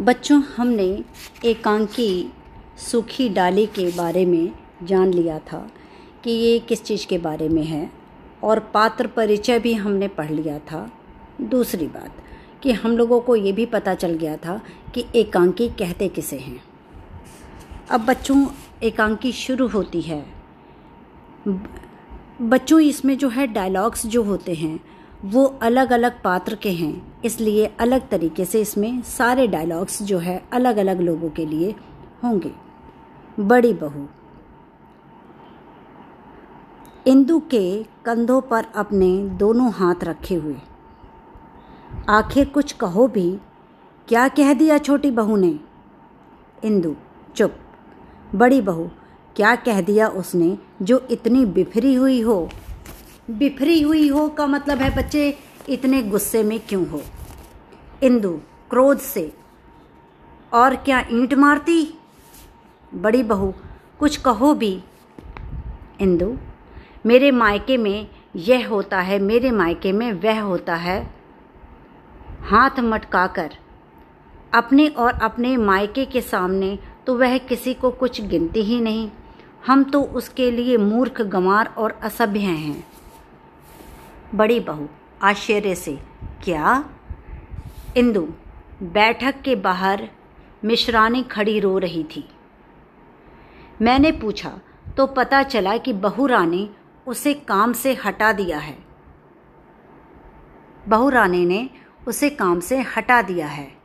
बच्चों, हमने एकांकी सूखी डाली के बारे में जान लिया था कि ये किस चीज़ के बारे में है, और पात्र परिचय भी हमने पढ़ लिया था। दूसरी बात, कि हम लोगों को ये भी पता चल गया था कि एकांकी कहते किसे हैं। अब बच्चों, एकांकी शुरू होती है। बच्चों, इसमें जो है डायलॉग्स जो होते हैं वो अलग अलग पात्र के हैं, इसलिए अलग तरीके से इसमें सारे डायलॉग्स जो है अलग अलग लोगों के लिए होंगे। बड़ी बहू। इंदु के कंधों पर अपने दोनों हाथ रखे हुए। आखिर कुछ कहो भी, क्या कह दिया छोटी बहू ने? इंदु, चुप। बड़ी बहू, क्या कह दिया उसने जो इतनी बिफरी हुई हो? बिफरी हुई हो का मतलब है बच्चे, इतने गुस्से में क्यों हो? इंदु, क्रोध से। और क्या ईंट मारती? बड़ी बहू, कुछ कहो भी। इंदु, मेरे मायके में यह होता है, मेरे मायके में वह होता है। हाथ मटकाकर, अपने और अपने मायके के सामने तो वह किसी को कुछ गिनती ही नहीं। हम तो उसके लिए मूर्ख, गंवार और असभ्य हैं। बड़ी बहू, आश्चर्य से, क्या? इंदु, बैठक के बाहर मिश्रानी खड़ी रो रही थी। मैंने पूछा तो पता चला कि बहू रानी उसे काम से हटा दिया है। बहू रानी ने उसे काम से हटा दिया है।